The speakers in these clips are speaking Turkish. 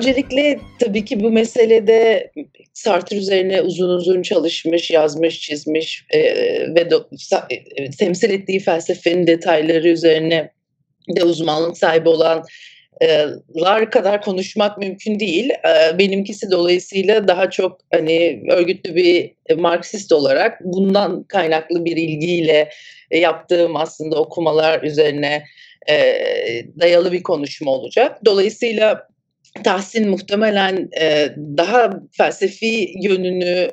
öncelikle tabii ki bu meselede Sartre üzerine uzun uzun çalışmış, yazmış, çizmiş e, ve do, e, temsil ettiği felsefenin detayları üzerine de uzmanlık sahibi olan lar kadar konuşmak mümkün değil. Benimkisi dolayısıyla daha çok hani örgütlü bir Marksist olarak bundan kaynaklı bir ilgiyle yaptığım aslında okumalar üzerine dayalı bir konuşma olacak. Dolayısıyla Tahsin muhtemelen daha felsefi yönünü,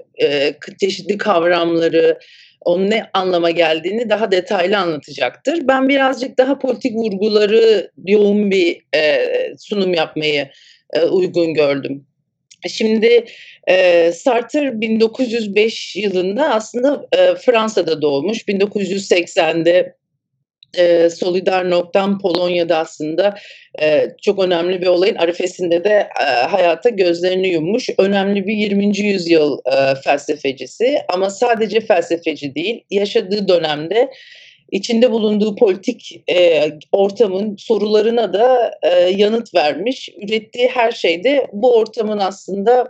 çeşitli kavramları, onun ne anlama geldiğini daha detaylı anlatacaktır. Ben birazcık daha politik vurguları yoğun bir e, sunum yapmayı e, uygun gördüm. Şimdi e, Sartre 1905 yılında aslında e, Fransa'da doğmuş. 1980'de e, Solidarnosc'tan Polonya'da aslında e, çok önemli bir olayın arifesinde de e, hayata gözlerini yummuş. Önemli bir 20. yüzyıl e, felsefecisi ama sadece felsefeci değil, yaşadığı dönemde içinde bulunduğu politik e, ortamın sorularına da e, yanıt vermiş. Ürettiği her şeyde bu ortamın aslında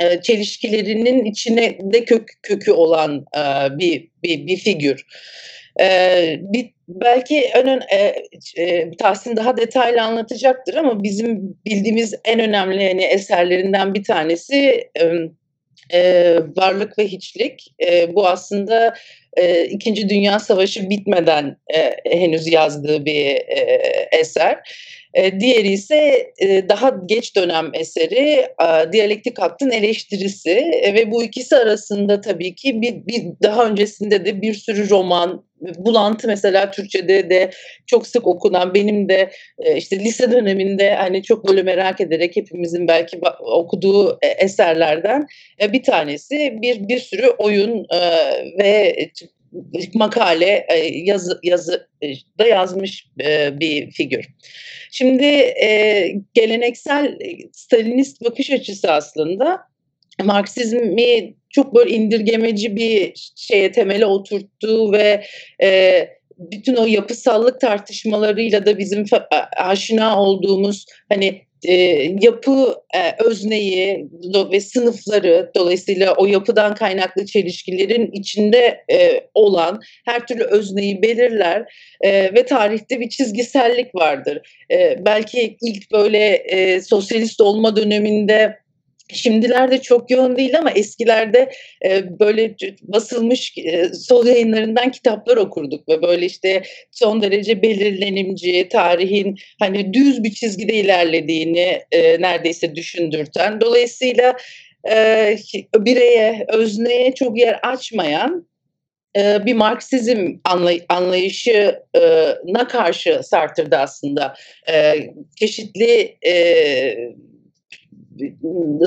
e, çelişkilerinin içine de kök, kökü olan e, bir, bir, bir figür. Ee, bir, belki ön, e, e, Tahsin daha detaylı anlatacaktır ama bizim bildiğimiz en önemli hani eserlerinden bir tanesi e, Varlık ve Hiçlik. E, bu aslında e, İkinci Dünya Savaşı bitmeden e, henüz yazdığı bir e, eser. E, diğeri ise e, daha geç dönem eseri e, Diyalektik Hattın Eleştirisi e, ve bu ikisi arasında tabii ki bir, bir daha öncesinde de bir sürü roman, bulantı mesela Türkçe'de de çok sık okunan benim de e, işte lise döneminde hani çok böyle merak ederek hepimizin belki okuduğu e, eserlerden e, bir tanesi bir bir sürü oyun ve makale yazı yazı da yazmış bir figür. Şimdi geleneksel Stalinist bakış açısı aslında Marksizmi çok böyle indirgemeci bir şeye temele oturttuğu ve e, bütün o yapısallık tartışmalarıyla da bizim aşina olduğumuz hani e, yapı e, özneyi ve sınıfları dolayısıyla o yapıdan kaynaklı çelişkilerin içinde e, olan her türlü özneyi belirler e, ve tarihte bir çizgisellik vardır. E, belki ilk böyle e, sosyalist olma döneminde Şimdilerde çok yoğun değil ama eskilerde e, böyle basılmış e, sol yayınlarından kitaplar okurduk ve böyle işte son derece belirlenimci, tarihin hani düz bir çizgide ilerlediğini e, neredeyse düşündürten. Dolayısıyla e, bireye, özneye çok yer açmayan bir Marksizm anlay- anlayışına karşı Sartre'da aslında çeşitli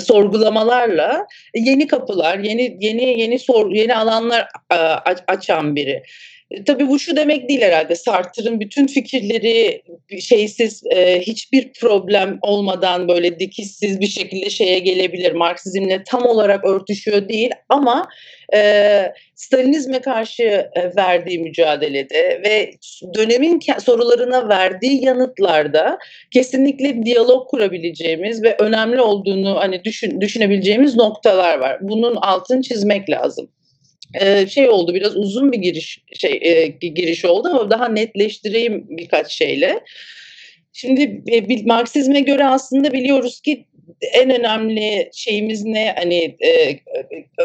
sorgulamalarla yeni kapılar, yeni yeni yeni sor, yeni alanlar açan biri. Tabii bu şu demek değil herhalde. Sartre'ın bütün fikirleri şeysiz, e, hiçbir problem olmadan böyle dikişsiz bir şekilde şeye gelebilir. Marksizmle tam olarak örtüşüyor değil ama e, Stalinizme karşı e, verdiği mücadelede ve dönemin sorularına verdiği yanıtlarda kesinlikle diyalog kurabileceğimiz ve önemli olduğunu hani düşün, düşünebileceğimiz noktalar var. Bunun altını çizmek lazım şey oldu biraz uzun bir giriş şey giriş oldu ama daha netleştireyim birkaç şeyle. Şimdi e, Marksizme göre aslında biliyoruz ki en önemli şeyimiz ne? Hani e,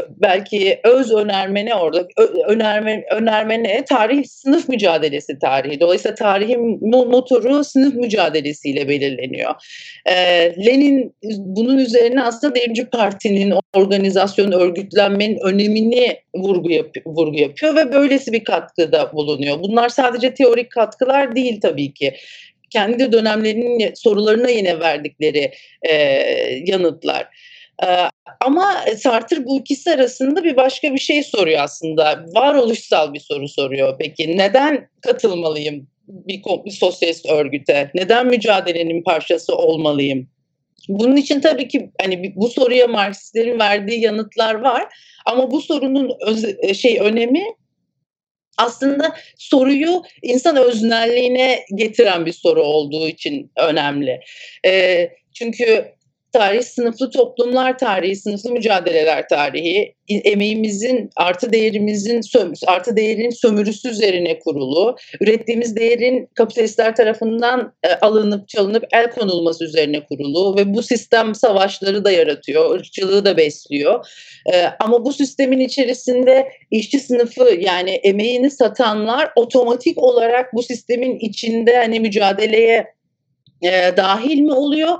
belki öz önerme orada? Önerme önerme ne? Tarih sınıf mücadelesi tarihi. Dolayısıyla tarihin motoru sınıf mücadelesiyle belirleniyor. E, Lenin bunun üzerine aslında devrimci partinin organizasyon örgütlenmenin önemini vurgu, yap vurgu yapıyor ve böylesi bir katkıda bulunuyor. Bunlar sadece teorik katkılar değil tabii ki kendi dönemlerinin sorularına yine verdikleri e, yanıtlar. E, ama Sartre bu ikisi arasında bir başka bir şey soruyor aslında. Varoluşsal bir soru soruyor. Peki neden katılmalıyım bir, bir sosyalist örgüte? Neden mücadelenin parçası olmalıyım? Bunun için tabii ki hani bu soruya Marksistlerin verdiği yanıtlar var ama bu sorunun öz, şey önemi aslında soruyu insan öznelliğine getiren bir soru olduğu için önemli. E, çünkü tarih sınıflı toplumlar tarihi, sınıflı mücadeleler tarihi, emeğimizin artı değerimizin artı değerin sömürüsü üzerine kurulu, ürettiğimiz değerin kapitalistler tarafından e, alınıp çalınıp el konulması üzerine kurulu ve bu sistem savaşları da yaratıyor, ırkçılığı da besliyor. E, ama bu sistemin içerisinde işçi sınıfı yani emeğini satanlar otomatik olarak bu sistemin içinde hani mücadeleye e, dahil mi oluyor?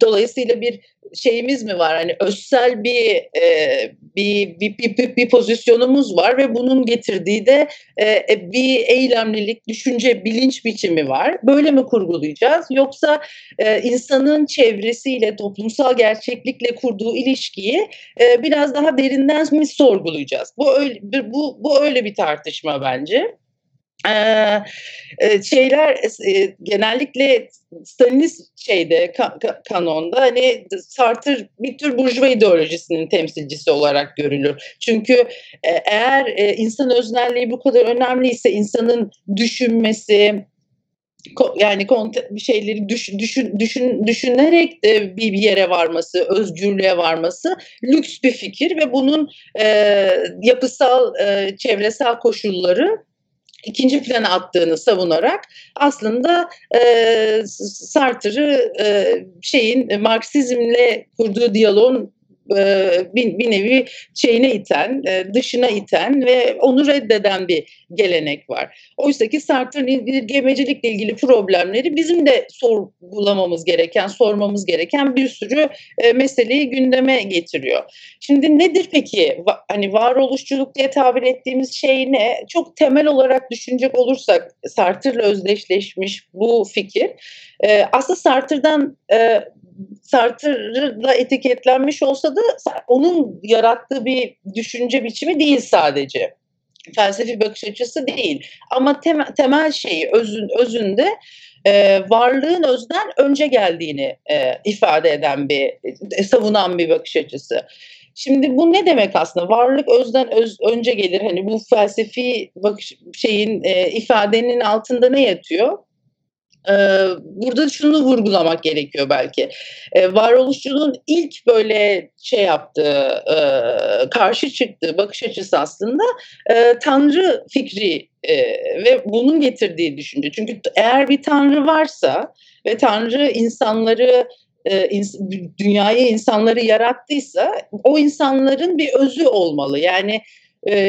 Dolayısıyla bir şeyimiz mi var? Hani özsel bir e, bir, bir, bir, bir, bir pozisyonumuz var ve bunun getirdiği de e, bir eylemlilik, düşünce, bilinç biçimi var. Böyle mi kurgulayacağız? Yoksa e, insanın çevresiyle, toplumsal gerçeklikle kurduğu ilişkiyi e, biraz daha derinden mi sorgulayacağız? Bu öyle, bu, bu öyle bir tartışma bence. Ee, şeyler e, genellikle Stalinist şeyde ka, ka, kanonda hani Sartre bir tür burjuva ideolojisinin temsilcisi olarak görülür. Çünkü e, eğer e, insan öznelliği bu kadar önemliyse insanın düşünmesi, yani bir şeyleri düşün, düşün, düşün, düşünerek de bir yere varması, özgürlüğe varması lüks bir fikir ve bunun e, yapısal, e, çevresel koşulları ikinci plana attığını savunarak aslında e, Sartre'ı e, şeyin Marksizmle kurduğu diyaloğun bir, bir nevi şeyine iten, dışına iten ve onu reddeden bir gelenek var. Oysa ki Sartre'ın indirgemecilikle ilgili problemleri bizim de sorgulamamız gereken, sormamız gereken bir sürü meseleyi gündeme getiriyor. Şimdi nedir peki hani varoluşçuluk diye tabir ettiğimiz şey ne? Çok temel olarak düşünecek olursak Sartre'la özdeşleşmiş bu fikir aslında Sartre'dan Sartre'la etiketlenmiş olsa da onun yarattığı bir düşünce biçimi değil sadece. Felsefi bakış açısı değil. Ama temel, temel şeyi özün, özünde e, varlığın özden önce geldiğini e, ifade eden bir, e, savunan bir bakış açısı. Şimdi bu ne demek aslında? Varlık özden öz, önce gelir. Hani bu felsefi bakış şeyin e, ifadenin altında ne yatıyor? Burada şunu vurgulamak gerekiyor belki. varoluşçuluğun ilk böyle şey yaptığı, karşı çıktığı bakış açısı aslında tanrı fikri ve bunun getirdiği düşünce. Çünkü eğer bir tanrı varsa ve tanrı insanları dünyayı insanları yarattıysa o insanların bir özü olmalı. Yani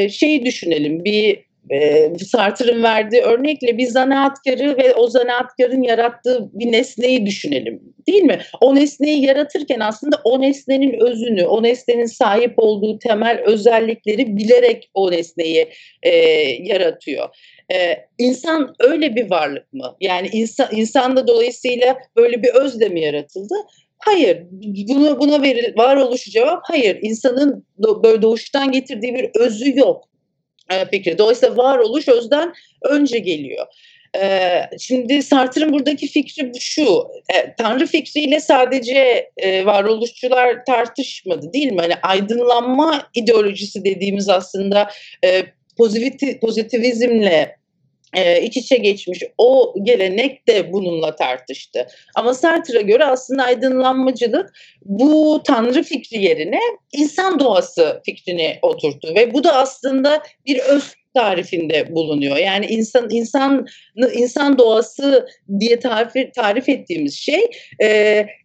şeyi düşünelim bir e, Sartre'ın verdiği örnekle bir zanaatkarı ve o zanaatkarın yarattığı bir nesneyi düşünelim. Değil mi? O nesneyi yaratırken aslında o nesnenin özünü, o nesnenin sahip olduğu temel özellikleri bilerek o nesneyi e, yaratıyor. Ee, insan öyle bir varlık mı? Yani insan, insan da dolayısıyla böyle bir özle mi yaratıldı? Hayır. Buna, buna veril, varoluşu cevap hayır. İnsanın do, böyle doğuştan getirdiği bir özü yok fikri. Dolayısıyla varoluş özden önce geliyor. Ee, şimdi Sartre'ın buradaki fikri şu, e, Tanrı fikriyle sadece e, varoluşçular tartışmadı değil mi? Hani aydınlanma ideolojisi dediğimiz aslında e, pozitiv, pozitivizmle e, iç içe geçmiş o gelenek de bununla tartıştı. Ama Sartre'a göre aslında aydınlanmacılık bu tanrı fikri yerine insan doğası fikrini oturttu ve bu da aslında bir öz tarifinde bulunuyor. Yani insan insan insan doğası diye tarif tarif ettiğimiz şey e,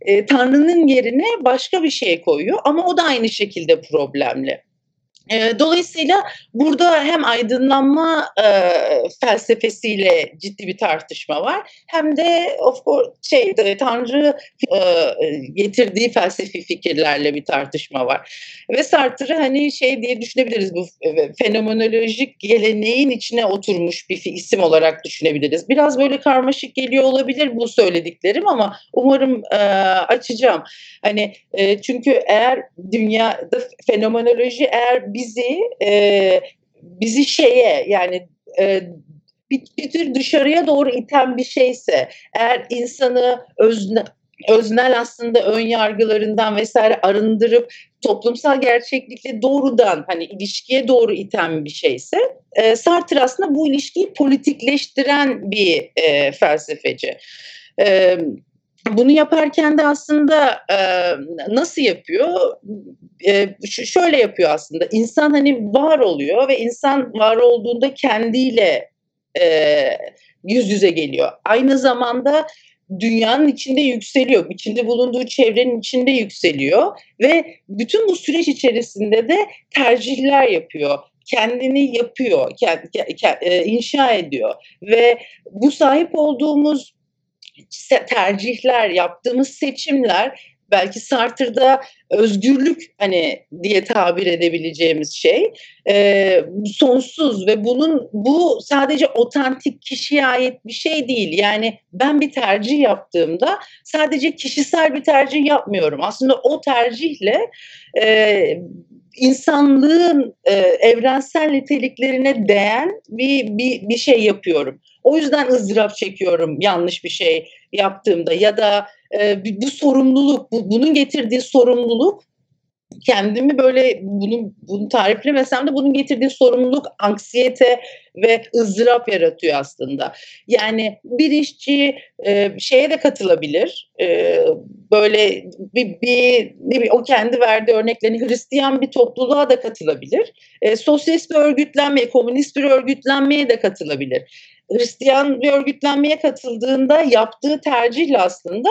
e, Tanrı'nın yerine başka bir şey koyuyor ama o da aynı şekilde problemli. Dolayısıyla burada hem aydınlanma e, felsefesiyle ciddi bir tartışma var hem de of course şey Tanrı e, getirdiği felsefi fikirlerle bir tartışma var. Ve Sartre hani şey diye düşünebiliriz bu fenomenolojik geleneğin içine oturmuş bir isim olarak düşünebiliriz. Biraz böyle karmaşık geliyor olabilir bu söylediklerim ama umarım e, açacağım. Hani e, çünkü eğer dünyada fenomenoloji eğer bizi e, bizi şeye yani e, bir, tür dışarıya doğru iten bir şeyse eğer insanı özne, öznel aslında ön yargılarından vesaire arındırıp toplumsal gerçeklikle doğrudan hani ilişkiye doğru iten bir şeyse e, Sartre aslında bu ilişkiyi politikleştiren bir e, felsefeci. E, bunu yaparken de aslında e, nasıl yapıyor? E, şöyle yapıyor aslında. İnsan hani var oluyor ve insan var olduğunda kendiyle e, yüz yüze geliyor. Aynı zamanda dünyanın içinde yükseliyor. İçinde bulunduğu çevrenin içinde yükseliyor ve bütün bu süreç içerisinde de tercihler yapıyor kendini yapıyor, inşa ediyor ve bu sahip olduğumuz tercihler, yaptığımız seçimler belki Sartre'da özgürlük hani diye tabir edebileceğimiz şey e, sonsuz ve bunun bu sadece otantik kişiye ait bir şey değil. Yani ben bir tercih yaptığımda sadece kişisel bir tercih yapmıyorum. Aslında o tercihle e, insanlığın e, evrensel niteliklerine değen bir, bir bir şey yapıyorum. O yüzden ızdırap çekiyorum yanlış bir şey yaptığımda ya da e, bu sorumluluk, bu, bunun getirdiği sorumluluk kendimi böyle bunu, bunu tariflemesem de bunun getirdiği sorumluluk, anksiyete ve ızdırap yaratıyor aslında. Yani bir işçi e, şeye de katılabilir. E, böyle bir, bir, bir o kendi verdiği örneklerini Hristiyan bir topluluğa da katılabilir. E, sosyalist bir örgütlenmeye, komünist bir örgütlenmeye de katılabilir. Hristiyan bir örgütlenmeye katıldığında yaptığı tercihle aslında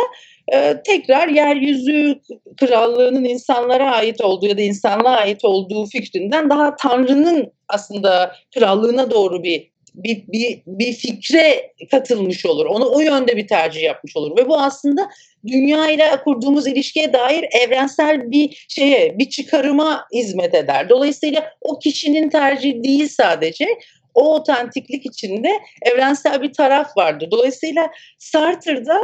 e, tekrar yeryüzü krallığının insanlara ait olduğu ya da insanlığa ait olduğu fikrinden daha Tanrı'nın aslında krallığına doğru bir bir, bir, bir fikre katılmış olur. Onu o yönde bir tercih yapmış olur. Ve bu aslında dünya ile kurduğumuz ilişkiye dair evrensel bir şeye, bir çıkarıma hizmet eder. Dolayısıyla o kişinin tercihi değil sadece o otantiklik içinde evrensel bir taraf vardı. Dolayısıyla Sartre'da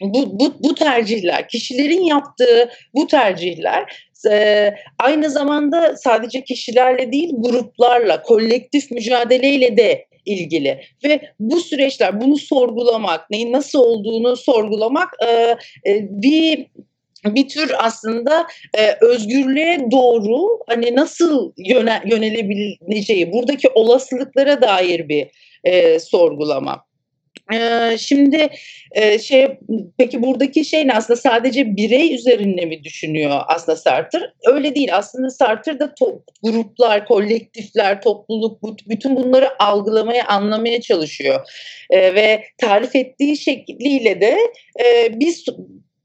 bu, bu, bu tercihler, kişilerin yaptığı bu tercihler e, aynı zamanda sadece kişilerle değil gruplarla, kolektif mücadeleyle de ilgili ve bu süreçler bunu sorgulamak, neyin nasıl olduğunu sorgulamak e, e, bir bir tür aslında e, özgürlüğe doğru hani nasıl yöne, yönelebileceği buradaki olasılıklara dair bir e, sorgulama. Ee, şimdi e, şey peki buradaki şey ne aslında sadece birey üzerinde mi düşünüyor aslında Sartre? Öyle değil. Aslında Sartre da to- gruplar, kolektifler, topluluk bütün bunları algılamaya, anlamaya çalışıyor. Ee, ve tarif ettiği şekliyle de e, biz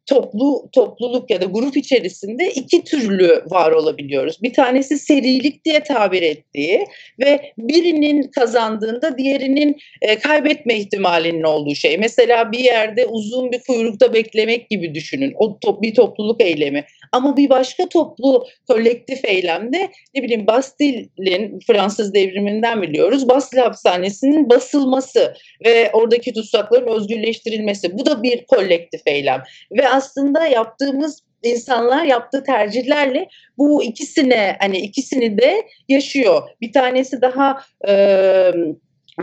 toplu topluluk ya da grup içerisinde iki türlü var olabiliyoruz. Bir tanesi serilik diye tabir ettiği ve birinin kazandığında diğerinin e, kaybetme ihtimalinin olduğu şey. Mesela bir yerde uzun bir kuyrukta beklemek gibi düşünün. O top, bir topluluk eylemi. Ama bir başka toplu kolektif eylemde ne bileyim Bastille'in Fransız devriminden biliyoruz. Bastille hapishanesinin basılması ve oradaki tutsakların özgürleştirilmesi. Bu da bir kolektif eylem. Ve aslında yaptığımız insanlar yaptığı tercihlerle bu ikisine hani ikisini de yaşıyor. Bir tanesi daha e,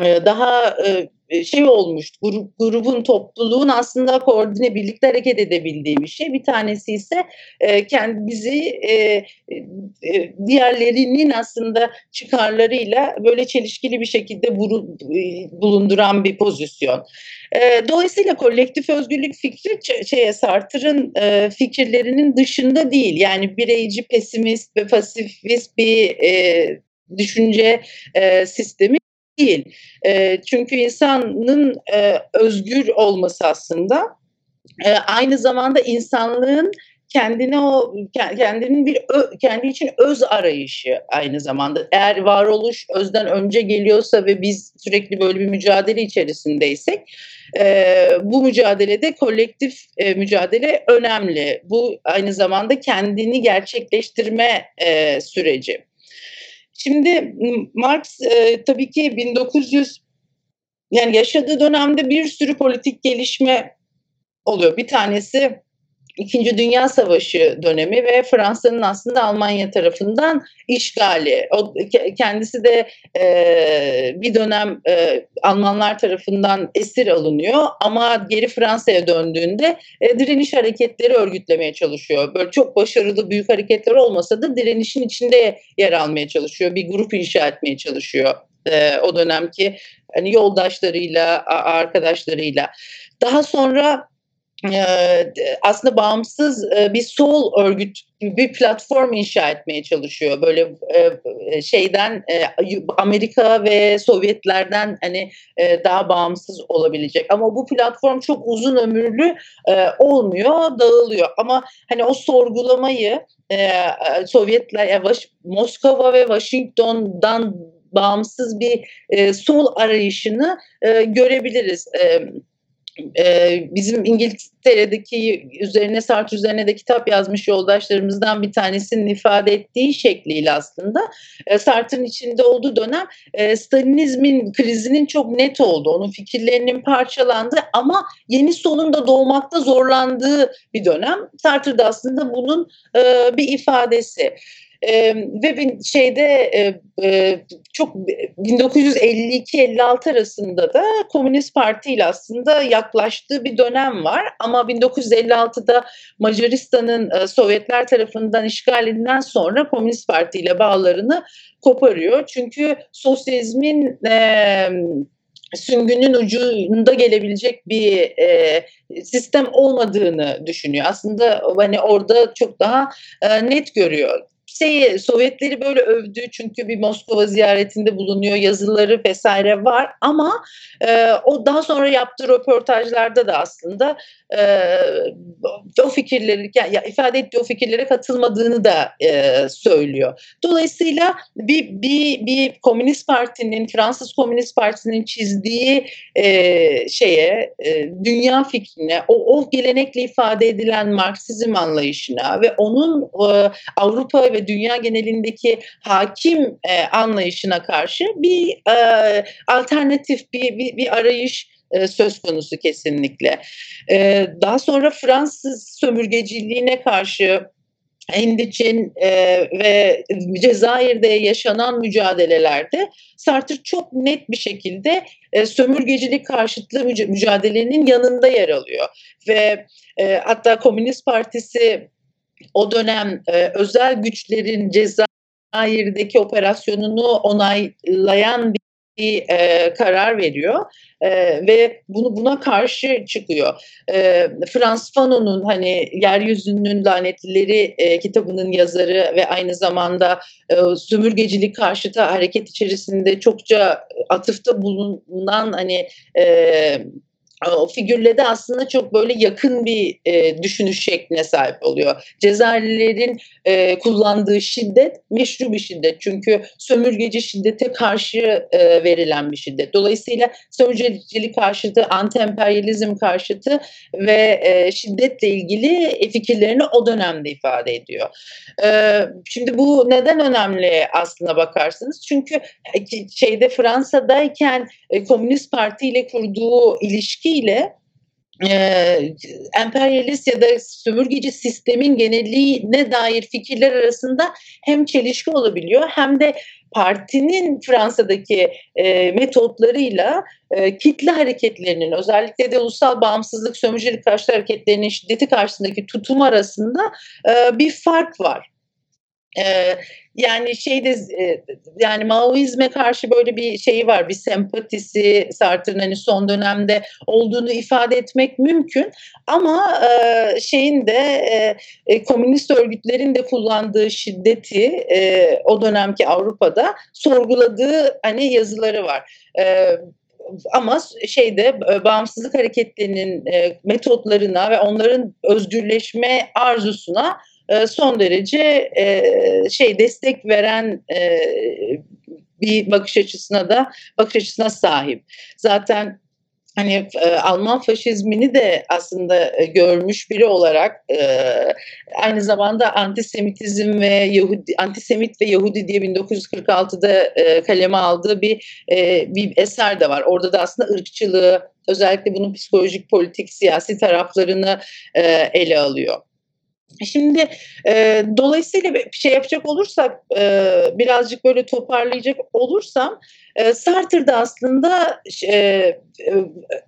daha e, şey olmuş grup, grubun topluluğun aslında koordine birlikte hareket edebildiği bir şey. Bir tanesi ise e, kendi bizi e, e, diğerlerinin aslında çıkarlarıyla böyle çelişkili bir şekilde buru, e, bulunduran bir pozisyon. E, dolayısıyla kolektif özgürlük fikri şeye Sartre'ın e, fikirlerinin dışında değil. Yani bireyci, pesimist ve pasifist bir e, düşünce e, sistemi değil. E, çünkü insanın e, özgür olması aslında e, aynı zamanda insanlığın kendine o kendinin bir kendi için öz arayışı aynı zamanda. Eğer varoluş özden önce geliyorsa ve biz sürekli böyle bir mücadele içerisindeysek e, bu mücadelede kolektif e, mücadele önemli. Bu aynı zamanda kendini gerçekleştirme e, süreci. Şimdi Marx e, tabii ki 1900 yani yaşadığı dönemde bir sürü politik gelişme oluyor. Bir tanesi İkinci Dünya Savaşı dönemi ve Fransa'nın aslında Almanya tarafından işgali. O kendisi de e, bir dönem e, Almanlar tarafından esir alınıyor ama geri Fransa'ya döndüğünde e, direniş hareketleri örgütlemeye çalışıyor. Böyle çok başarılı büyük hareketler olmasa da direnişin içinde yer almaya çalışıyor. Bir grup inşa etmeye çalışıyor. E, o dönemki hani yoldaşlarıyla, arkadaşlarıyla. Daha sonra aslında bağımsız bir sol örgüt bir platform inşa etmeye çalışıyor. Böyle şeyden Amerika ve Sovyetlerden hani daha bağımsız olabilecek. Ama bu platform çok uzun ömürlü olmuyor, dağılıyor. Ama hani o sorgulamayı Sovyetler, Moskova ve Washington'dan bağımsız bir sol arayışını görebiliriz bizim İngiltere'deki üzerine Sartre üzerine de kitap yazmış yoldaşlarımızdan bir tanesinin ifade ettiği şekliyle aslında Sartre'ın içinde olduğu dönem Stalinizmin krizinin çok net oldu. Onun fikirlerinin parçalandı ama yeni solun da doğmakta zorlandığı bir dönem. Sartre de aslında bunun bir ifadesi. E, ve bir şeyde e, e, çok 1952-56 arasında da Komünist Parti ile aslında yaklaştığı bir dönem var. Ama 1956'da Macaristan'ın e, Sovyetler tarafından işgal edilen sonra Komünist Parti ile bağlarını koparıyor. Çünkü sosyalizmin e, süngünün ucunda gelebilecek bir e, sistem olmadığını düşünüyor. Aslında hani orada çok daha e, net görüyor şey Sovyetleri böyle övdü çünkü bir Moskova ziyaretinde bulunuyor yazıları vesaire var ama e, o daha sonra yaptığı röportajlarda da aslında e, o fikirleri yani ya, ifade ettiği o fikirlere katılmadığını da e, söylüyor. Dolayısıyla bir, bir, bir Komünist Parti'nin Fransız Komünist Partisi'nin çizdiği e, şeye e, dünya fikrine o, o gelenekle ifade edilen Marksizm anlayışına ve onun e, Avrupa ve dünya genelindeki hakim e, anlayışına karşı bir e, alternatif bir, bir, bir arayış e, söz konusu kesinlikle. E, daha sonra Fransız sömürgeciliğine karşı Hindiç'in e, ve Cezayir'de yaşanan mücadelelerde Sartre çok net bir şekilde e, sömürgecilik karşıtlığı mücadelenin yanında yer alıyor. Ve hatta Komünist Partisi o dönem e, özel güçlerin Cezayir'deki operasyonunu onaylayan bir e, karar veriyor e, ve bunu buna karşı çıkıyor. E, Frans Fanon'un hani Yeryüzünün Lanetlileri e, kitabının yazarı ve aynı zamanda e, sömürgecilik karşıtı hareket içerisinde çokça atıfta bulunan hani e, o figürle de aslında çok böyle yakın bir e, düşünüş şekline sahip oluyor. Cezayirlilerin e, kullandığı şiddet meşru bir şiddet. Çünkü sömürgeci şiddete karşı e, verilen bir şiddet. Dolayısıyla sömürgecilik karşıtı, anti-emperyalizm karşıtı ve e, şiddetle ilgili fikirlerini o dönemde ifade ediyor. E, şimdi bu neden önemli aslına bakarsınız? Çünkü e, şeyde Fransa'dayken e, Komünist Parti ile kurduğu ilişkiyle e, emperyalist ya da sömürgeci sistemin genelliğine dair fikirler arasında hem çelişki olabiliyor hem de partinin Fransa'daki e, metotlarıyla e, kitle hareketlerinin özellikle de ulusal bağımsızlık sömürgecilik karşı hareketlerinin şiddeti karşısındaki tutum arasında e, bir fark var. Ee, yani şeyde e, yani Maoizme karşı böyle bir şeyi var, bir sempatisi Sartre'ın hani son dönemde olduğunu ifade etmek mümkün. Ama e, şeyin de e, e, komünist örgütlerin de kullandığı şiddeti e, o dönemki Avrupa'da sorguladığı hani yazıları var. E, ama şeyde e, bağımsızlık hareketlerinin e, metotlarına ve onların özgürleşme arzusuna son derece e, şey destek veren e, bir bakış açısına da bakış açısına sahip. Zaten hani e, Alman faşizmini de aslında e, görmüş biri olarak e, aynı zamanda antisemitizm ve Yahudi antisemit ve Yahudi diye 1946'da e, kaleme aldığı bir e, bir eser de var. Orada da aslında ırkçılığı özellikle bunun psikolojik, politik, siyasi taraflarını e, ele alıyor. Şimdi e, dolayısıyla bir şey yapacak olursak e, birazcık böyle toparlayacak olursam e, Sartre'da aslında e,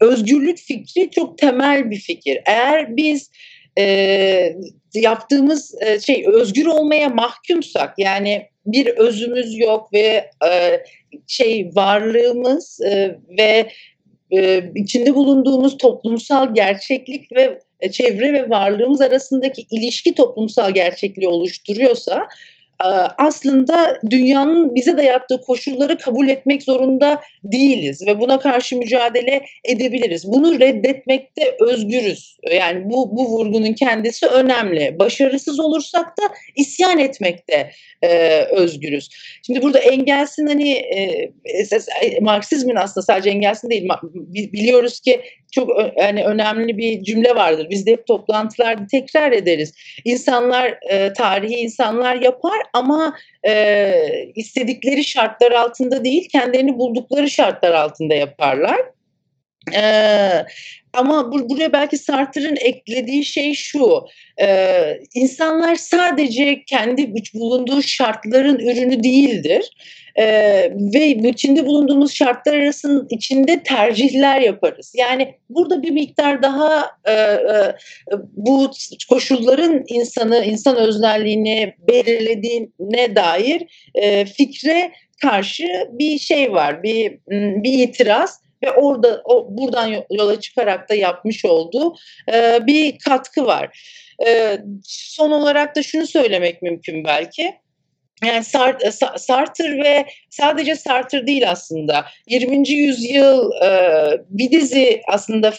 özgürlük fikri çok temel bir fikir. Eğer biz e, yaptığımız e, şey özgür olmaya mahkumsak yani bir özümüz yok ve e, şey varlığımız e, ve e, içinde bulunduğumuz toplumsal gerçeklik ve çevre ve varlığımız arasındaki ilişki toplumsal gerçekliği oluşturuyorsa aslında dünyanın bize dayattığı koşulları kabul etmek zorunda değiliz ve buna karşı mücadele edebiliriz. Bunu reddetmekte özgürüz. Yani bu, bu vurgunun kendisi önemli. Başarısız olursak da isyan etmekte e, özgürüz. Şimdi burada Engels'in hani e, Marksizmin aslında sadece Engels'in değil biliyoruz ki çok yani önemli bir cümle vardır. Biz de hep toplantılarda tekrar ederiz. İnsanlar e, tarihi insanlar yapar ama e, istedikleri şartlar altında değil, kendilerini buldukları şartlar altında yaparlar. Ee, ama bu, buraya belki Sartre'ın eklediği şey şu. E, insanlar sadece kendi bulunduğu şartların ürünü değildir. E, ve içinde bulunduğumuz şartlar arasının içinde tercihler yaparız. Yani burada bir miktar daha e, e, bu koşulların insanı, insan öznelliğini belirlediğine dair e, fikre karşı bir şey var, bir bir itiraz ve orada o buradan yola çıkarak da yapmış olduğu e, bir katkı var. E, son olarak da şunu söylemek mümkün belki. Yani Sartre ve sadece Sartre değil aslında 20. yüzyıl e, bir dizi aslında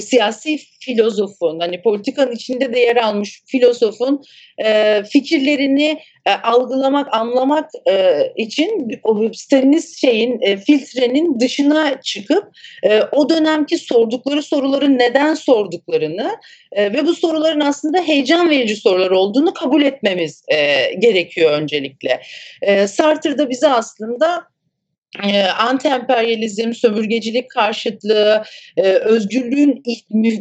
siyasi filozofun hani politikanın içinde de yer almış filozofun e, fikirlerini e, algılamak, anlamak e, için o Stalinist şeyin e, filtrenin dışına çıkıp e, o dönemki sordukları soruları neden sorduklarını e, ve bu soruların aslında heyecan verici sorular olduğunu kabul etmemiz e, gerekiyor öncelikle. E, Sartre da bize aslında anti-emperyalizm, sömürgecilik karşıtlığı, özgürlüğün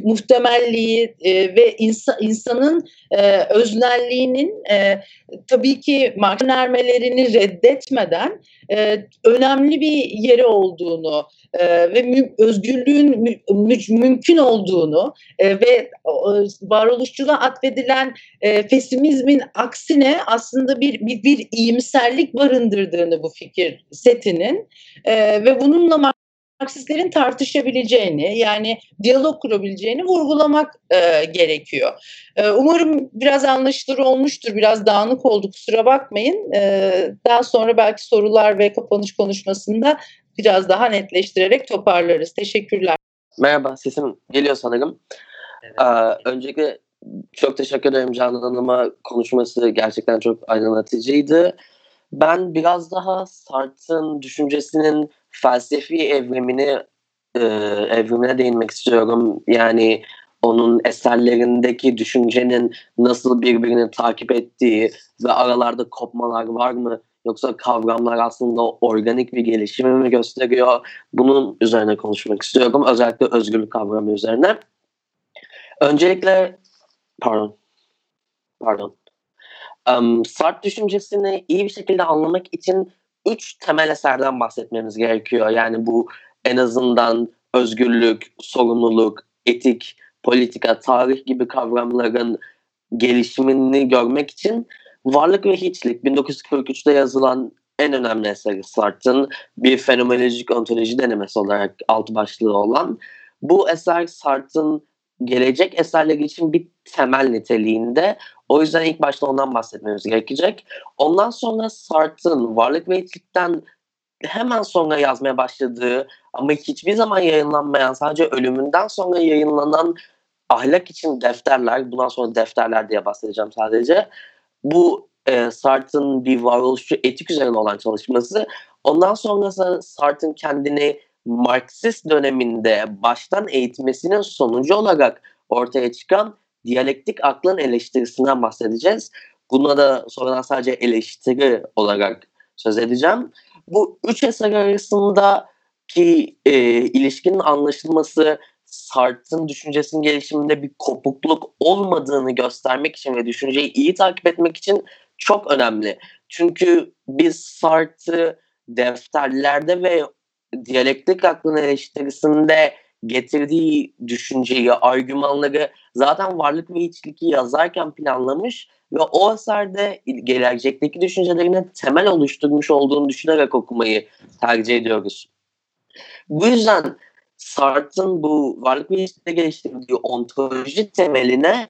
muhtemelliği ve insanın öznelliğinin tabii ki marjinalmelerini reddetmeden önemli bir yeri olduğunu ve özgürlüğün mümkün olduğunu ve varoluşçuluğa atfedilen pesimizmin aksine aslında bir, bir, bir iyimserlik barındırdığını bu fikir setinin ve bununla Marksistlerin tartışabileceğini yani diyalog kurabileceğini vurgulamak e, gerekiyor. E, umarım biraz anlaşılır olmuştur. Biraz dağınık oldu kusura bakmayın. E, daha sonra belki sorular ve kapanış konuşmasında biraz daha netleştirerek toparlarız. Teşekkürler. Merhaba sesim geliyor sanırım. Evet. Ee, öncelikle çok teşekkür ederim Canan Hanım'a konuşması gerçekten çok aydınlatıcıydı. Ben biraz daha Sartre'ın düşüncesinin felsefi evrimini e, evrimine değinmek istiyorum. Yani onun eserlerindeki düşüncenin nasıl birbirini takip ettiği ve aralarda kopmalar var mı yoksa kavramlar aslında organik bir gelişimi mi gösteriyor? Bunun üzerine konuşmak istiyorum. Özellikle özgürlük kavramı üzerine. Öncelikle pardon pardon um, Sartre düşüncesini iyi bir şekilde anlamak için üç temel eserden bahsetmemiz gerekiyor. Yani bu en azından özgürlük, sorumluluk, etik, politika, tarih gibi kavramların gelişimini görmek için Varlık ve Hiçlik 1943'te yazılan en önemli eseri Sartre'ın bir fenomenolojik ontoloji denemesi olarak alt başlığı olan. Bu eser Sartre'ın gelecek eserleri için bir temel niteliğinde. O yüzden ilk başta ondan bahsetmemiz gerekecek. Ondan sonra Sartre'ın varlık ve etikten hemen sonra yazmaya başladığı ama hiçbir zaman yayınlanmayan sadece ölümünden sonra yayınlanan ahlak için defterler, bundan sonra defterler diye bahsedeceğim sadece. Bu e, Sartre'ın bir varoluşçu etik üzerine olan çalışması. Ondan sonrası Sartre'ın kendini Marksist döneminde baştan eğitmesinin sonucu olarak ortaya çıkan diyalektik aklın eleştirisinden bahsedeceğiz. Buna da sonradan sadece eleştiri olarak söz edeceğim. Bu üç eser arasındaki e, ilişkinin anlaşılması Sartre'ın düşüncesinin gelişiminde bir kopukluk olmadığını göstermek için ve düşünceyi iyi takip etmek için çok önemli. Çünkü biz Sartre defterlerde ve diyalektik aklın eleştirisinde getirdiği düşünceyi, argümanları zaten varlık ve içlik yazarken planlamış ve o eserde gelecekteki düşüncelerine temel oluşturmuş olduğunu düşünerek okumayı tercih ediyoruz. Bu yüzden Sartre'ın bu varlık ve ilişkide geliştirdiği ontoloji temeline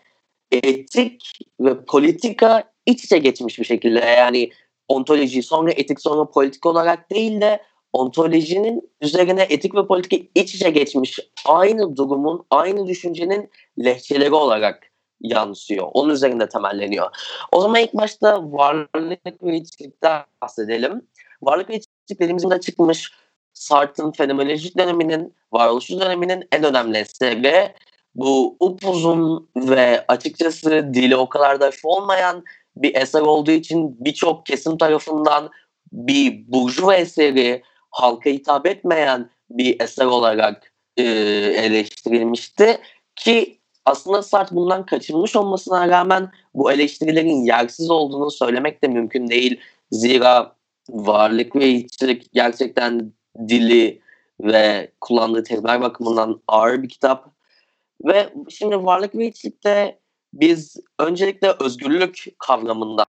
etik ve politika iç içe geçmiş bir şekilde. Yani ontoloji sonra etik sonra politik olarak değil de ontolojinin üzerine etik ve politik iç içe geçmiş aynı durumun, aynı düşüncenin lehçeleri olarak yansıyor. Onun üzerinde temelleniyor. O zaman ilk başta varlık ve içlikten bahsedelim. Varlık ve içlik dediğimizde çıkmış Sartre'ın fenomenolojik döneminin, varoluşçu döneminin en önemli eseri. Bu upuzun ve açıkçası dili o kadar da olmayan bir eser olduğu için birçok kesim tarafından bir burjuva eseri, halka hitap etmeyen bir eser olarak e, eleştirilmişti. Ki aslında Sartre bundan kaçınmış olmasına rağmen bu eleştirilerin yersiz olduğunu söylemek de mümkün değil. Zira varlık ve içerik gerçekten dili ve kullandığı terimler bakımından ağır bir kitap. Ve şimdi varlık ve içlikte biz öncelikle özgürlük kavramından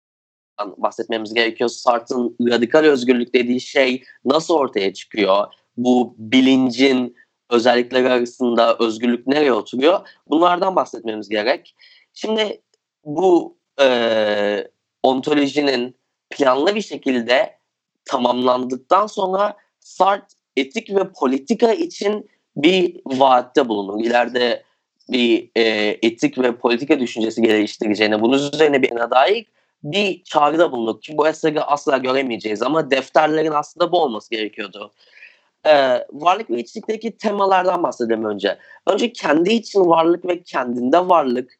bahsetmemiz gerekiyor. Sartre'ın radikal özgürlük dediği şey nasıl ortaya çıkıyor? Bu bilincin özellikleri arasında özgürlük nereye oturuyor? Bunlardan bahsetmemiz gerek. Şimdi bu e, ontolojinin planlı bir şekilde tamamlandıktan sonra Sartre etik ve politika için bir vaatte bulunur. İleride bir e, etik ve politika düşüncesi geliştireceğine, bunun üzerine bir dair bir çağrıda bulunduk ki bu eseri asla göremeyeceğiz ama defterlerin aslında bu olması gerekiyordu. Ee, varlık ve içlikteki temalardan bahsedelim önce. Önce kendi için varlık ve kendinde varlık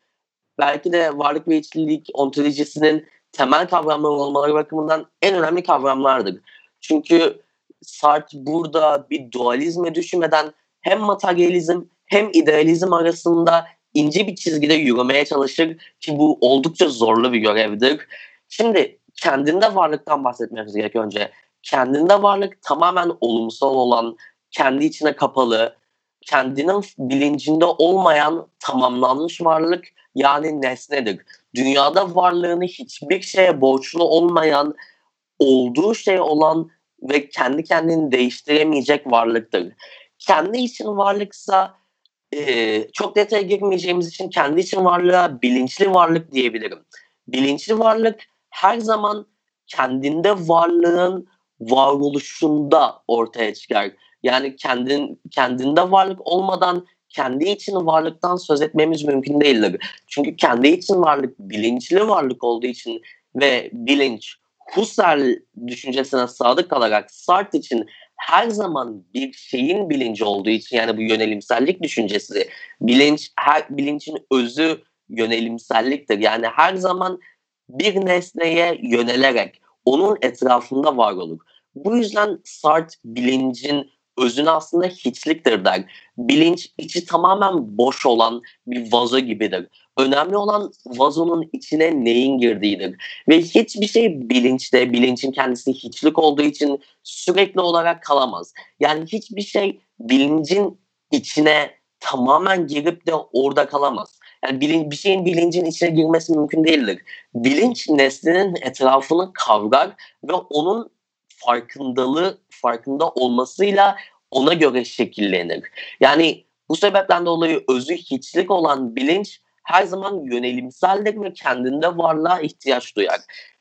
belki de varlık ve içlilik ontolojisinin temel kavramları olmaları bakımından en önemli kavramlardır. Çünkü Sartre burada bir dualizme düşmeden hem materyalizm hem idealizm arasında ince bir çizgide yürümeye çalışır ki bu oldukça zorlu bir görevdir. Şimdi kendinde varlıktan bahsetmemiz gerek önce. Kendinde varlık tamamen olumsal olan, kendi içine kapalı, kendinin bilincinde olmayan tamamlanmış varlık yani nesnedir. Dünyada varlığını hiçbir şeye borçlu olmayan, olduğu şey olan ve kendi kendini değiştiremeyecek varlıktır. Kendi için varlıksa e, çok detaya girmeyeceğimiz için kendi için varlığa bilinçli varlık diyebilirim. Bilinçli varlık her zaman kendinde varlığın varoluşunda ortaya çıkar. Yani kendin kendinde varlık olmadan kendi için varlıktan söz etmemiz mümkün değildir. Çünkü kendi için varlık bilinçli varlık olduğu için ve bilinç Husserl düşüncesine sadık kalarak Sartre için her zaman bir şeyin bilinci olduğu için yani bu yönelimsellik düşüncesi bilinç her bilincin özü yönelimselliktir. Yani her zaman bir nesneye yönelerek onun etrafında var olur. Bu yüzden Sartre bilincin özünü aslında hiçliktir der. Bilinç içi tamamen boş olan bir vazo gibidir. Önemli olan vazonun içine neyin girdiğidir. Ve hiçbir şey bilinçte, bilincin kendisi hiçlik olduğu için sürekli olarak kalamaz. Yani hiçbir şey bilincin içine tamamen girip de orada kalamaz. Yani bilin, bir şeyin bilincin içine girmesi mümkün değildir. Bilinç nesnenin etrafını kavrar ve onun farkındalığı farkında olmasıyla ona göre şekillenir. Yani bu sebepten dolayı özü hiçlik olan bilinç her zaman yönelimseldir ve kendinde varlığa ihtiyaç duyar.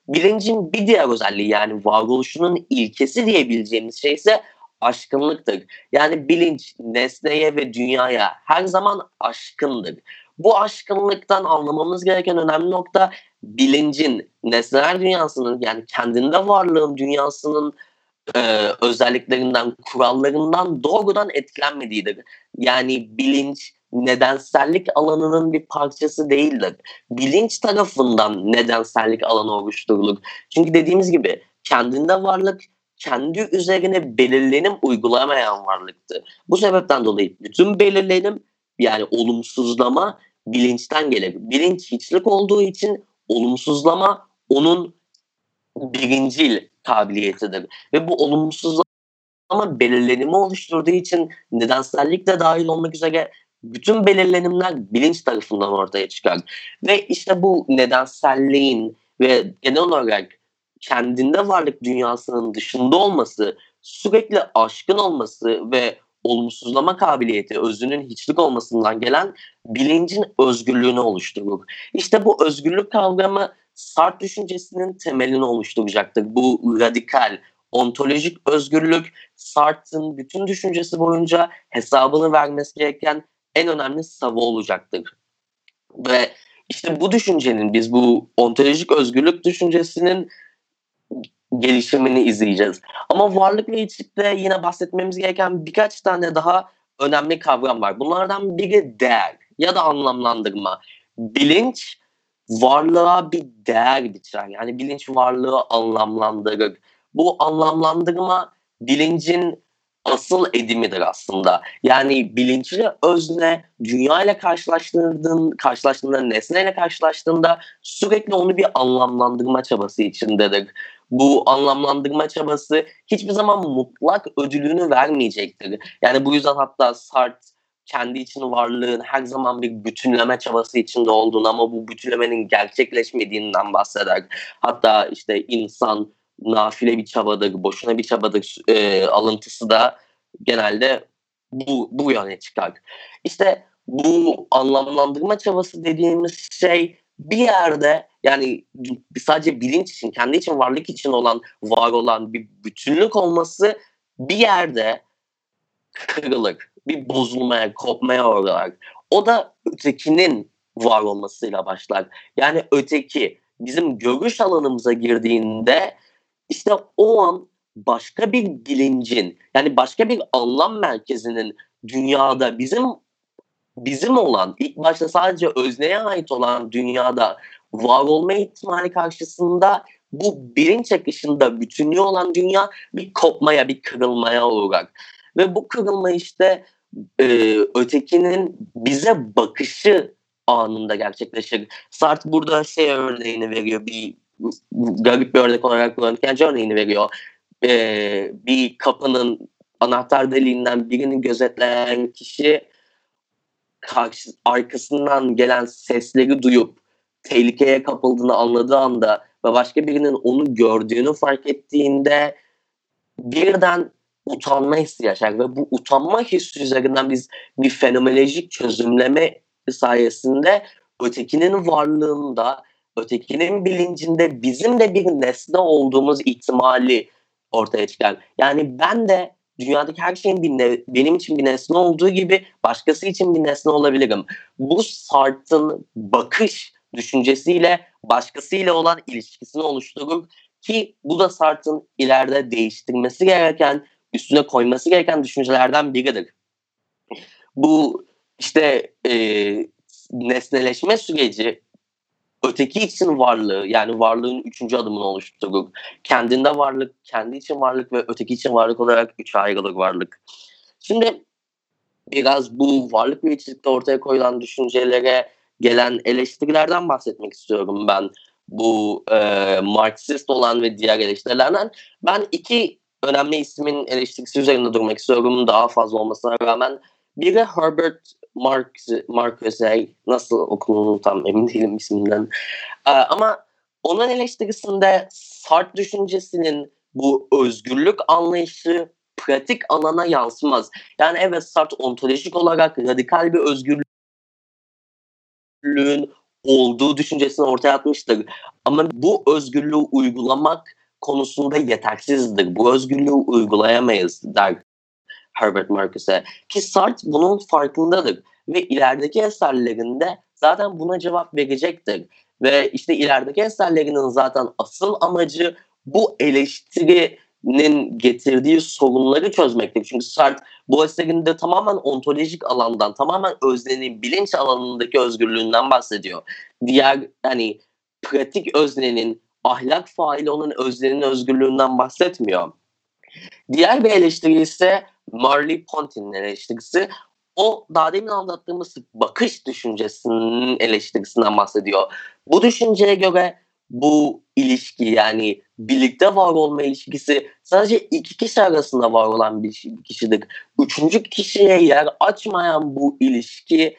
Bilincin bir diğer özelliği yani varoluşunun ilkesi diyebileceğimiz şey ise aşkınlıktır. Yani bilinç nesneye ve dünyaya her zaman aşkındır. Bu aşkınlıktan anlamamız gereken önemli nokta bilincin nesneler dünyasının yani kendinde varlığın dünyasının e, özelliklerinden, kurallarından doğrudan etkilenmediğidir. Yani bilinç nedensellik alanının bir parçası değildir. Bilinç tarafından nedensellik alanı oluşturulur. Çünkü dediğimiz gibi kendinde varlık kendi üzerine belirlenim uygulamayan varlıktı. Bu sebepten dolayı bütün belirlenim yani olumsuzlama bilinçten gelir. Bilinç hiçlik olduğu için olumsuzlama onun birincil kabiliyetidir. Ve bu olumsuzlama belirlenimi oluşturduğu için nedensellik de dahil olmak üzere bütün belirlenimler bilinç tarafından ortaya çıkar. Ve işte bu nedenselliğin ve genel olarak kendinde varlık dünyasının dışında olması, sürekli aşkın olması ve olumsuzlama kabiliyeti, özünün hiçlik olmasından gelen bilincin özgürlüğünü oluşturur. İşte bu özgürlük kavramı Sartre düşüncesinin temelini oluşturacaktır. Bu radikal, ontolojik özgürlük Sartre'ın bütün düşüncesi boyunca hesabını vermesi gereken en önemli savı olacaktır. Ve işte bu düşüncenin biz bu ontolojik özgürlük düşüncesinin gelişimini izleyeceğiz. Ama varlık ve içlikte yine bahsetmemiz gereken birkaç tane daha önemli kavram var. Bunlardan biri değer ya da anlamlandırma. Bilinç varlığa bir değer biçer. Yani bilinç varlığı anlamlandırır. Bu anlamlandırma bilincin asıl edimidir aslında. Yani bilinçli özne dünya ile karşılaştığında, karşılaştığında, nesneyle karşılaştığında sürekli onu bir anlamlandırma çabası içindedir. Bu anlamlandırma çabası hiçbir zaman mutlak ödülünü vermeyecektir. Yani bu yüzden hatta Sartre kendi için varlığın her zaman bir bütünleme çabası içinde olduğunu ama bu bütünlemenin gerçekleşmediğinden bahseder. Hatta işte insan nafile bir çabadır, boşuna bir çabadır e, alıntısı da genelde bu, bu yöne çıkar. İşte bu anlamlandırma çabası dediğimiz şey bir yerde yani sadece bilinç için, kendi için, varlık için olan, var olan bir bütünlük olması bir yerde kırılır. Bir bozulmaya, kopmaya uğrar. O da ötekinin var olmasıyla başlar. Yani öteki bizim görüş alanımıza girdiğinde işte o an başka bir bilincin yani başka bir anlam merkezinin dünyada bizim bizim olan ilk başta sadece özneye ait olan dünyada var olma ihtimali karşısında bu bilinç akışında bütünlüğü olan dünya bir kopmaya, bir kırılmaya uğrar. Ve bu kırılma işte e, ötekinin bize bakışı anında gerçekleşir. Sartre burada şey örneğini veriyor, bir garip bir örnek olarak kullanırken örneğini veriyor. E, bir kapının anahtar deliğinden birini gözetleyen kişi karşı, arkasından gelen sesleri duyup tehlikeye kapıldığını anladığı anda ve başka birinin onu gördüğünü fark ettiğinde birden utanma hissi yaşar ve bu utanma hissi üzerinden biz bir fenomenolojik çözümleme sayesinde ötekinin varlığında, ötekinin bilincinde bizim de bir nesne olduğumuz ihtimali ortaya çıkar. Yani ben de dünyadaki her şeyin bir ne, benim için bir nesne olduğu gibi başkası için bir nesne olabilirim. Bu Sartre'ın bakış düşüncesiyle başkasıyla olan ilişkisini oluşturur ki bu da Sartre'ın ileride değiştirmesi gereken, üstüne koyması gereken düşüncelerden biridir. Bu işte e, nesneleşme süreci öteki için varlığı yani varlığın üçüncü adımını oluşturur. Kendinde varlık, kendi için varlık ve öteki için varlık olarak üç ayrılır varlık. Şimdi biraz bu varlık ve içlikte ortaya koyulan düşüncelere gelen eleştirilerden bahsetmek istiyorum ben. Bu e, Marksist olan ve diğer eleştirilerden. Ben iki önemli ismin eleştirisi üzerinde durmak istiyorum daha fazla olmasına rağmen. Biri Herbert Marx, Marcuse nasıl okunduğunu tam emin değilim isminden. Ee, ama onun eleştirisinde Sartre düşüncesinin bu özgürlük anlayışı pratik alana yansımaz. Yani evet Sartre ontolojik olarak radikal bir özgürlüğün olduğu düşüncesini ortaya atmıştır. Ama bu özgürlüğü uygulamak konusunda yetersizdir. Bu özgürlüğü uygulayamayız der Herbert Marcuse. Ki Sartre bunun farkındadır ve ilerideki eserlerinde zaten buna cevap verecektir. Ve işte ilerideki eserlerinin zaten asıl amacı bu eleştirinin getirdiği sorunları çözmektir. Çünkü Sartre bu eserinde tamamen ontolojik alandan, tamamen öznenin bilinç alanındaki özgürlüğünden bahsediyor. Diğer hani pratik öznenin, ahlak faili olan öznenin özgürlüğünden bahsetmiyor. Diğer bir eleştiri ise Marley Pontin'in eleştirisi. O daha demin anlattığımız bakış düşüncesinin eleştirisinden bahsediyor. Bu düşünceye göre bu ilişki yani birlikte var olma ilişkisi sadece iki kişi arasında var olan bir kişidir. Üçüncü kişiye yer açmayan bu ilişki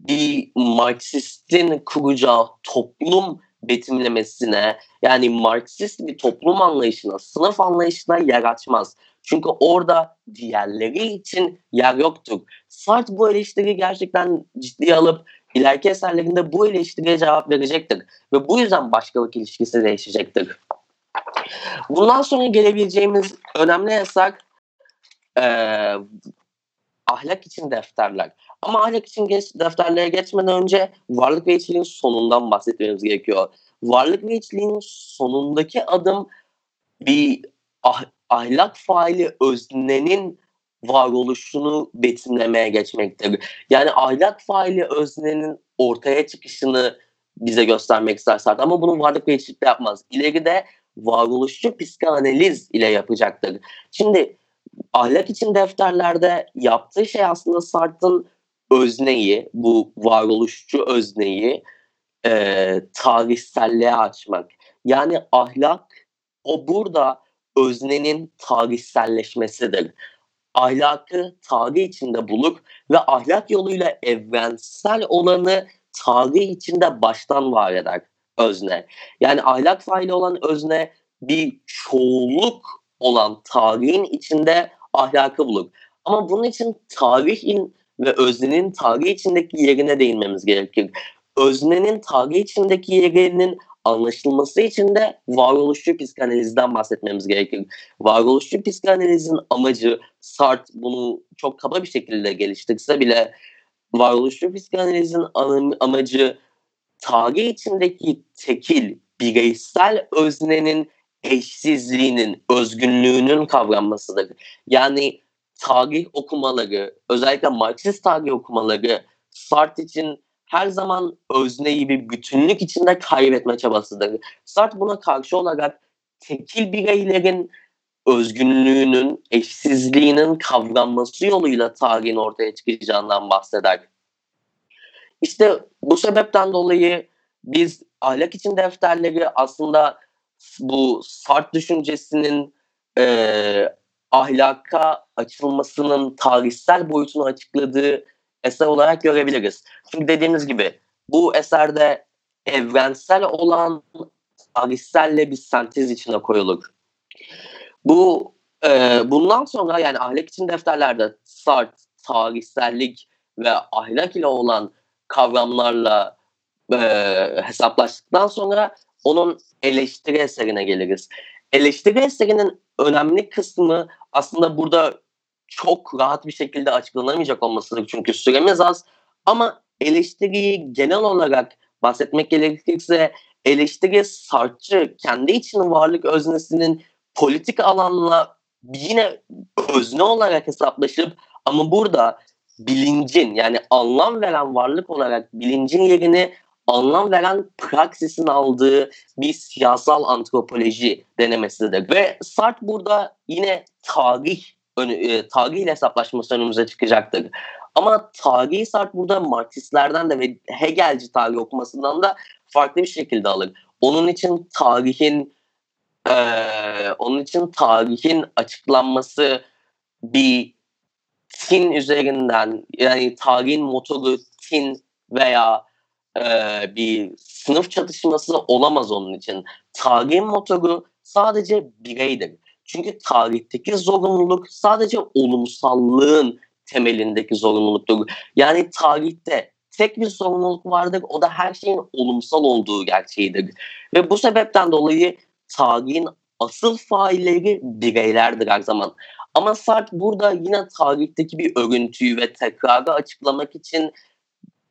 bir Marksistin kuracağı toplum betimlemesine yani Marksist bir toplum anlayışına, sınıf anlayışına yer açmaz. Çünkü orada diğerleri için yer yoktur. Sartre bu eleştiriyi gerçekten ciddiye alıp ileriki eserlerinde bu eleştiriye cevap verecektir. Ve bu yüzden başkalık ilişkisi değişecektir. Bundan sonra gelebileceğimiz önemli eser e, ahlak için defterler. Ama ahlak için geç, defterlere geçmeden önce varlık ve içliğin sonundan bahsetmemiz gerekiyor. Varlık ve içliğin sonundaki adım bir ah, ahlak faili öznenin varoluşunu betimlemeye geçmektir. Yani ahlak faili öznenin ortaya çıkışını bize göstermek ister ama bunu varlık ve yapmaz. İleride varoluşçu psikanaliz ile yapacaktır. Şimdi ahlak için defterlerde yaptığı şey aslında Sartre'ın özneyi, bu varoluşçu özneyi e, tarihselliğe açmak. Yani ahlak o burada öznenin tarihselleşmesidir. Ahlakı tarih içinde bulur ve ahlak yoluyla evrensel olanı tarih içinde baştan var eder özne. Yani ahlak faili olan özne bir çoğulluk olan tarihin içinde ahlakı bulur. Ama bunun için tarihin ve öznenin tarih içindeki yerine değinmemiz gerekir. Öznenin tarih içindeki yerinin anlaşılması için de varoluşçu psikanalizden bahsetmemiz gerekir. Varoluşçu psikanalizin amacı Sartre bunu çok kaba bir şekilde geliştirse bile varoluşçu psikanalizin amacı tarih içindeki tekil bireysel öznenin eşsizliğinin, özgünlüğünün kavranmasıdır. Yani tarih okumaları, özellikle Marksist tarih okumaları Sartre için her zaman özneyi bir bütünlük içinde kaybetme çabasıdır. Sartre buna karşı olarak tekil bireylerin özgünlüğünün, eşsizliğinin kavranması yoluyla tarihin ortaya çıkacağından bahseder. İşte bu sebepten dolayı biz ahlak için defterleri aslında bu Sartre düşüncesinin e, ahlaka açılmasının tarihsel boyutunu açıkladığı eser olarak görebiliriz. Çünkü dediğimiz gibi bu eserde evrensel olan tarihselle bir sentez içine koyulur. Bu e, bundan sonra yani ahlak için defterlerde Sartre, tarihsellik ve ahlak ile olan kavramlarla e, hesaplaştıktan sonra onun eleştiri eserine geliriz. Eleştiri eserinin önemli kısmı aslında burada çok rahat bir şekilde açıklanamayacak olmasıdır çünkü süremiz az. Ama eleştiriyi genel olarak bahsetmek gerekirse eleştiri sarçı kendi için varlık öznesinin politik alanla yine özne olarak hesaplaşıp ama burada bilincin yani anlam veren varlık olarak bilincin yerini anlam veren praksisin aldığı bir siyasal antropoloji denemesidir. Ve Sartre burada yine tarih e, tarihle hesaplaşması önümüze çıkacaktır. Ama tarihi Sartre burada Marksistlerden de ve Hegelci tarih okumasından da farklı bir şekilde alır. Onun için tarihin e, onun için tarihin açıklanması bir tin üzerinden yani tarihin motoru tin veya e, bir sınıf çatışması olamaz onun için. Tarihin motoru sadece bireydir. Çünkü tarihteki zorunluluk sadece olumsallığın temelindeki zorunluluktur. Yani tarihte tek bir sorumluluk vardır. O da her şeyin olumsal olduğu gerçeğidir. Ve bu sebepten dolayı tarihin asıl failleri bireylerdir her zaman. Ama Sartre burada yine tarihteki bir örüntüyü ve tekrarı açıklamak için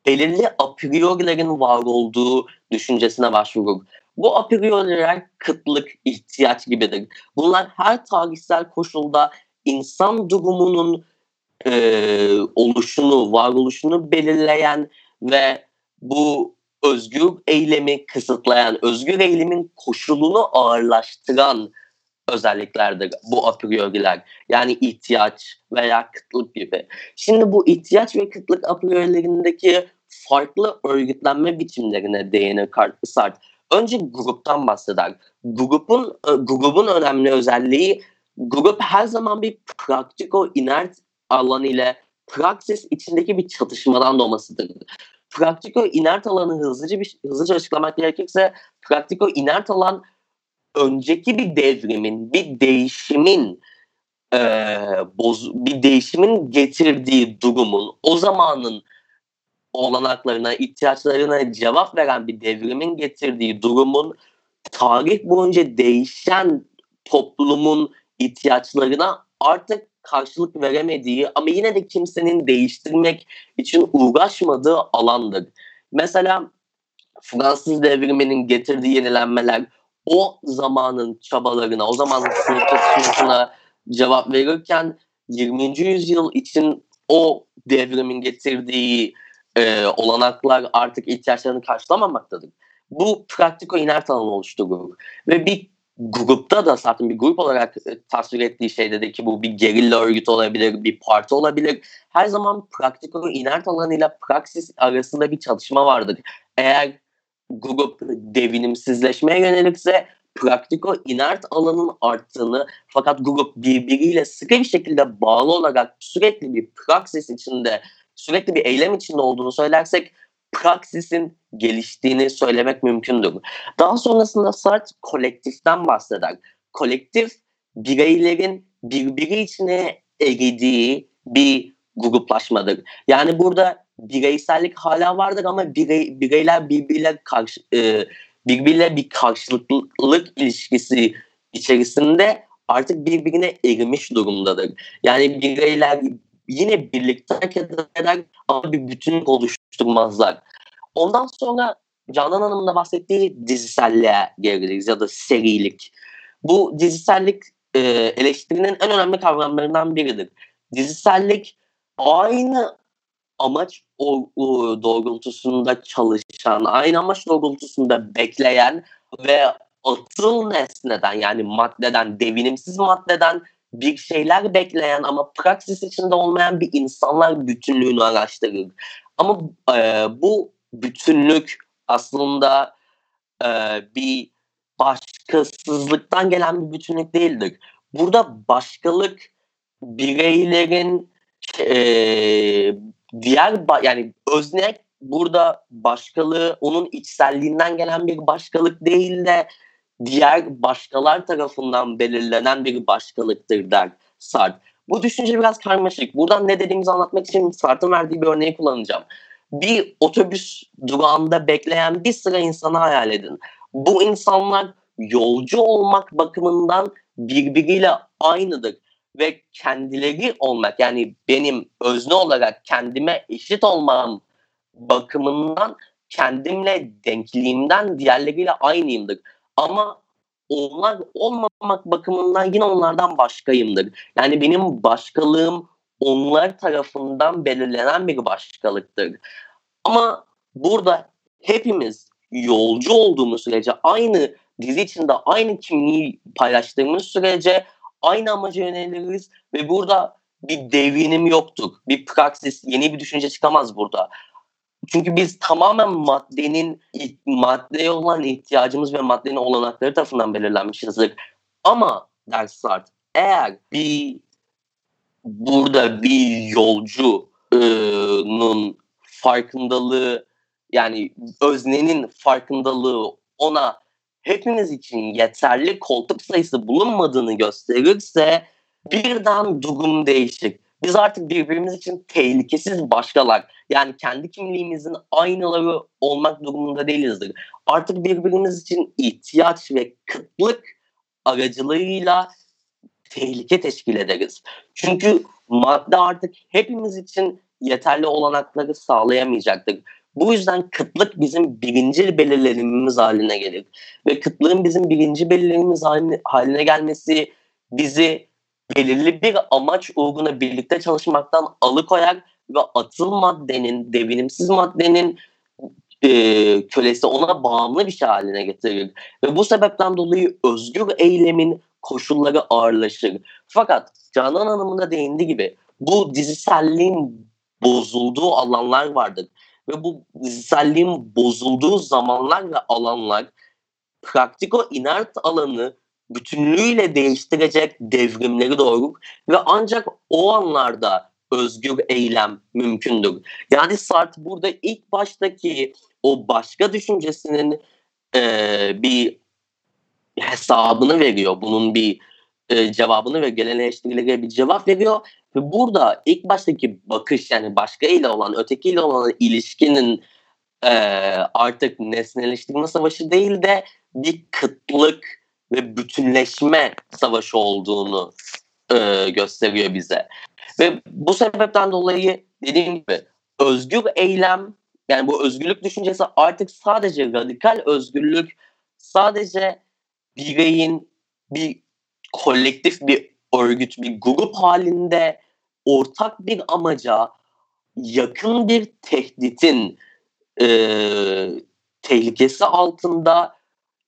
belirli a priorilerin var olduğu düşüncesine başvurur. Bu a prioriler kıtlık, ihtiyaç gibidir. Bunlar her tarihsel koşulda insan durumunun e, oluşunu, varoluşunu belirleyen ve bu özgür eylemi kısıtlayan, özgür eylemin koşulunu ağırlaştıran özelliklerdir bu a prioriler. Yani ihtiyaç veya kıtlık gibi. Şimdi bu ihtiyaç ve kıtlık a priorilerindeki farklı örgütlenme biçimlerine değinir Sartre. Önce gruptan bahseder. Grubun e, grubun önemli özelliği grup her zaman bir praktiko inert alan ile praksis içindeki bir çatışmadan doğmasıdır. Praktiko inert alanı hızlıca bir hızlıca açıklamak gerekirse praktiko inert alan önceki bir devrimin, bir değişimin e, boz, bir değişimin getirdiği durumun o zamanın olanaklarına, ihtiyaçlarına cevap veren bir devrimin getirdiği durumun tarih boyunca değişen toplumun ihtiyaçlarına artık karşılık veremediği ama yine de kimsenin değiştirmek için uğraşmadığı alandır. Mesela Fransız devriminin getirdiği yenilenmeler o zamanın çabalarına, o zamanın sınıf çatışmasına cevap verirken 20. yüzyıl için o devrimin getirdiği e, olanaklar artık ihtiyaçlarını karşılamamaktadır. Bu praktiko inert alan oluşturur. Ve bir grupta da zaten bir grup olarak e, tasvir ettiği şey dedi ki bu bir gerilla örgütü olabilir, bir parti olabilir. Her zaman praktiko inert alanıyla praksis arasında bir çalışma vardır. Eğer grup devinimsizleşmeye yönelikse praktiko inert alanın arttığını fakat grup birbiriyle sıkı bir şekilde bağlı olarak sürekli bir praksis içinde sürekli bir eylem içinde olduğunu söylersek praksisin geliştiğini söylemek mümkündür. Daha sonrasında Sartre kolektiften bahseder. Kolektif bireylerin birbiri içine eridiği bir gruplaşmadır. Yani burada bireysellik hala vardır ama birey, bireyler birbirine karşı e, birbiriyle bir karşılıklılık ilişkisi içerisinde artık birbirine erimiş durumdadır. Yani bireyler yine birlikte hareket ama bir bütünlük oluşturmazlar. Ondan sonra Canan Hanım'ın da bahsettiği diziselliğe geliriz ya da serilik. Bu dizisellik e, eleştirinin en önemli kavramlarından biridir. Dizisellik aynı amaç doğrultusunda çalışan, aynı amaç doğrultusunda bekleyen ve atıl nesneden yani maddeden, devinimsiz maddeden bir şeyler bekleyen ama praksis içinde olmayan bir insanlar bütünlüğünü araştırır. Ama e, bu bütünlük aslında e, bir başkasızlıktan gelen bir bütünlük değildir. Burada başkalık bireylerin e, diğer yani öznek burada başkalığı onun içselliğinden gelen bir başkalık değil de diğer başkalar tarafından belirlenen bir başkalıktır der Sartre. Bu düşünce biraz karmaşık. Buradan ne dediğimizi anlatmak için Sartre'ın verdiği bir örneği kullanacağım. Bir otobüs durağında bekleyen bir sıra insanı hayal edin. Bu insanlar yolcu olmak bakımından birbiriyle aynıdır ve kendileri olmak yani benim özne olarak kendime eşit olmam bakımından kendimle denkliğimden diğerleriyle aynıyımdır. Ama onlar olmamak bakımından yine onlardan başkayımdır. Yani benim başkalığım onlar tarafından belirlenen bir başkalıktır. Ama burada hepimiz yolcu olduğumuz sürece aynı dizi içinde aynı kimliği paylaştığımız sürece aynı amaca yöneliriz ve burada bir devinim yoktur. Bir praksis, yeni bir düşünce çıkamaz burada. Çünkü biz tamamen maddenin maddeye olan ihtiyacımız ve maddenin olanakları tarafından belirlenmişizdir. Ama ders Sartre eğer bir burada bir yolcunun farkındalığı yani öznenin farkındalığı ona hepimiz için yeterli koltuk sayısı bulunmadığını gösterirse birden durum değişir. Biz artık birbirimiz için tehlikesiz başkalar. Yani kendi kimliğimizin aynaları olmak durumunda değilizdir. Artık birbirimiz için ihtiyaç ve kıtlık aracılığıyla tehlike teşkil ederiz. Çünkü madde artık hepimiz için yeterli olanakları sağlayamayacaktır. Bu yüzden kıtlık bizim birinci belirlenimimiz haline gelir. Ve kıtlığın bizim birinci belirlenimimiz haline gelmesi bizi belirli bir amaç uğruna birlikte çalışmaktan alıkoyar ve atıl maddenin, devinimsiz maddenin e, kölesi ona bağımlı bir şey haline getirir. Ve bu sebepten dolayı özgür eylemin koşulları ağırlaşır. Fakat Canan Hanım'ın da değindiği gibi bu diziselliğin bozulduğu alanlar vardır. Ve bu diziselliğin bozulduğu zamanlar ve alanlar praktiko inert alanı bütünlüğüyle değiştirecek devrimleri doğurur ve ancak o anlarda özgür eylem mümkündür. Yani Sartre burada ilk baştaki o başka düşüncesinin e, bir hesabını veriyor. Bunun bir e, cevabını ve gelen bir cevap veriyor. Ve burada ilk baştaki bakış yani başka ile olan, ötekiyle olan ilişkinin e, artık nesneleştirme savaşı değil de bir kıtlık ve bütünleşme savaşı olduğunu e, gösteriyor bize. Ve bu sebepten dolayı dediğim gibi özgür eylem yani bu özgürlük düşüncesi artık sadece radikal özgürlük sadece bireyin bir kolektif bir örgüt, bir grup halinde ortak bir amaca yakın bir tehditin e, tehlikesi altında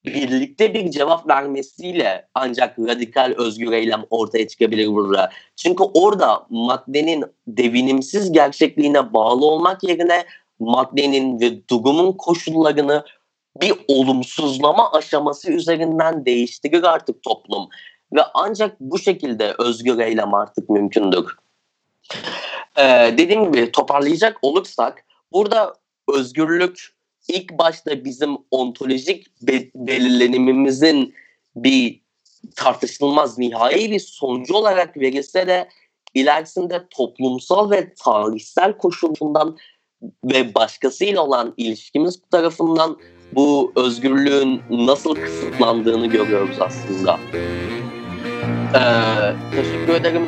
birlikte bir cevap vermesiyle ancak radikal özgür eylem ortaya çıkabilir burada. Çünkü orada maddenin devinimsiz gerçekliğine bağlı olmak yerine maddenin ve durumun koşullarını bir olumsuzlama aşaması üzerinden değiştirir artık toplum. Ve ancak bu şekilde özgür eylem artık mümkündür. Ee, dediğim gibi toparlayacak olursak burada özgürlük ilk başta bizim ontolojik be- belirlenimimizin bir tartışılmaz nihai bir sonucu olarak verilse de ilerisinde toplumsal ve tarihsel koşulundan ve başkasıyla olan ilişkimiz tarafından bu özgürlüğün nasıl kısıtlandığını görüyoruz aslında. Ee, teşekkür ederim.